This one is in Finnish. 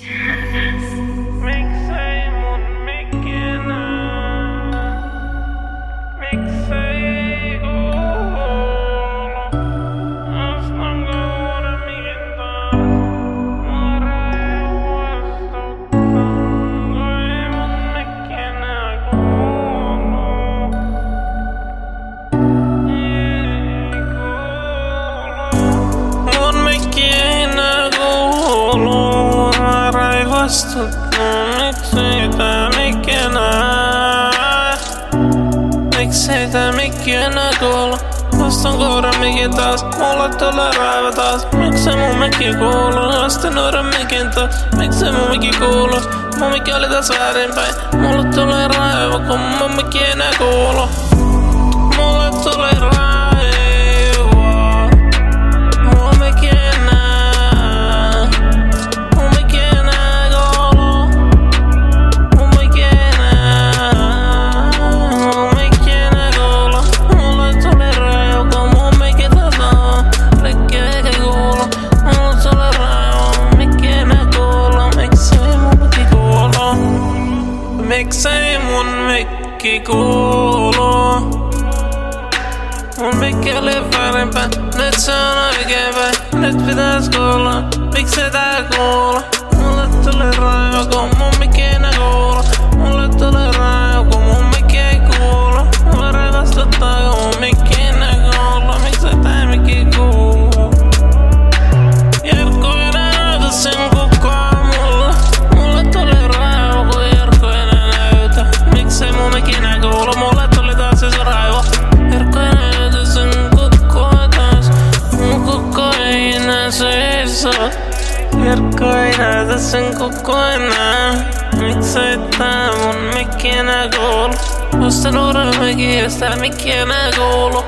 Yeah. Raivostuttaa, miksei tää mikki enää? Miksei tää mikki enää kuulu? Ostan kuuren mikin taas, mulle tulee raiva taas Miksei mun mikki kuulu? Ostin uuden mikin taas, miksei mun mikki kuulu? Mun mikki oli taas väärinpäin, mulle tulee raiva kun mun mikki enää kuulu Miksei mun mikki kuulu? Mun mikki oli väärinpäin, nyt se on oikeinpäin Nyt pitäis kuulla, miksei tää kuulu Mulle tuli raiva kun Jarkko ei näytä sen kukkoa enää Miksei tää mun mikki enää kuulu Ostan uuden mikki, jos tää mikki enää kuulu